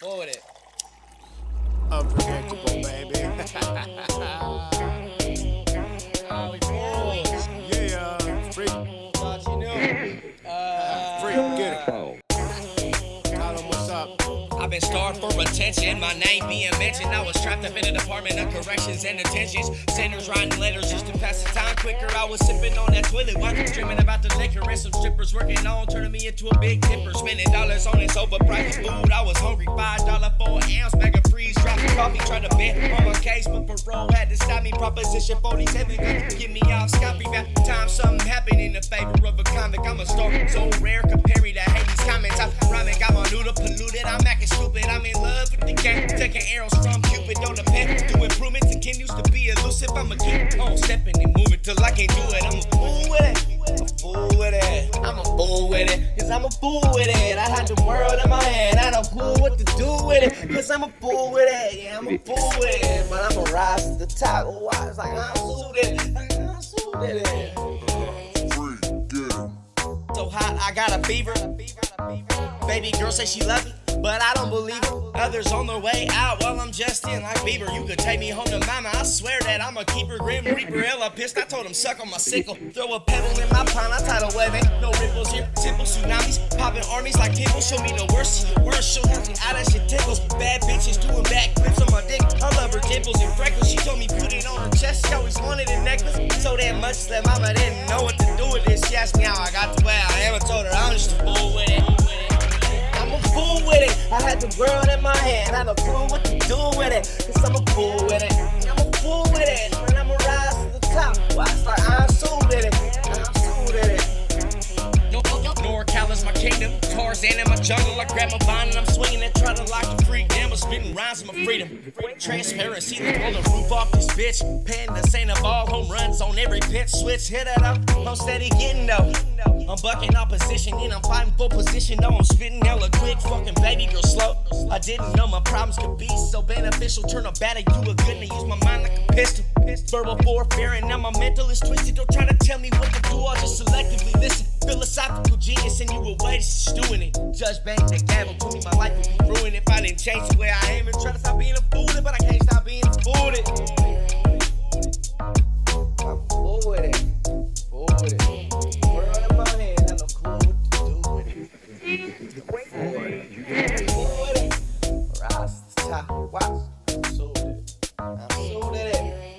Forward it. Unpredictable, baby. Starved for attention, my name being mentioned. I was trapped up in the Department of Corrections and Detentions. Sinners writing letters just to pass the time quicker. I was sipping on that toilet wine, dreaming about the liquor and some strippers working on, turning me into a big tipper. Spending dollars on this overpriced food. I was hungry, five dollar for an ounce bag of freeze. Dropping coffee, trying to bet on my case, but parole had to stop me. Proposition 47 couldn't get me off scot free. Time something happened in the favor of a convict. I'm a star so rare stupid. I'm in love with the game. Taking arrows from Cupid. Don't depend. Do improvement continues to be elusive. I'ma keep on stepping and moving till I can't do it. I'm a fool with it. I'm a fool with it. I'm a fool with it. Cause I'm a fool with it. I had the world in my hand. I don't know what to do with it. Cause I'm a fool with it. Yeah, I'm a fool with it. But I'ma rise to the top. Oh, I was like, I'm suited. I'm suited. So hot, I got a fever. Baby girl say she love me, but I don't believe her. Others on their way out while I'm just in like Bieber. You could take me home to mama. I swear that I'm a keeper. Grim Reaper, Ella pissed. I told him suck on my sickle. Throw a pebble in my pond. I tidal webbing. No ripples here. Simple tsunamis. Popping armies like pimples. Show me the worst. Worst show me how that shit tickles. Bad bitches doing backflips on my dick. I love her dimples and freckles. She told me put it on her chest. She always wanted a necklace. So damn much that mama didn't know what to do with this. She asked me how I got the way I am. I told her I'm just a fool with it. I had the world in my hand. I don't know what to do with it. Cause I'm a fool with it. Kingdom. Tarzan in my jungle. I grab my vine and I'm swinging and try to lock the freak. Damn, I'm spitting rhymes of my freedom. Transparency, let blow the roof off this bitch. Pen the Saint of all home runs on every pitch. Switch, hit it up. I'm steady getting though. I'm bucking opposition and I'm fighting for position. Though I'm spitting hella quick, fucking baby girl slow. I didn't know my problems could be so beneficial. Turn a bad at you a good and use my mind like a pistol. Verbal warfare and now my mental is twisted. Don't try to tell me what to do, I'll just topical genius and you were waste doing it. Judge bang the gavel to me, my life would be ruined if I didn't change where I am and try to stop being a fool, but I can't stop being a fool. I'm it, my hands, I cool it. It. Watch, I'm sold it. I'm sold it.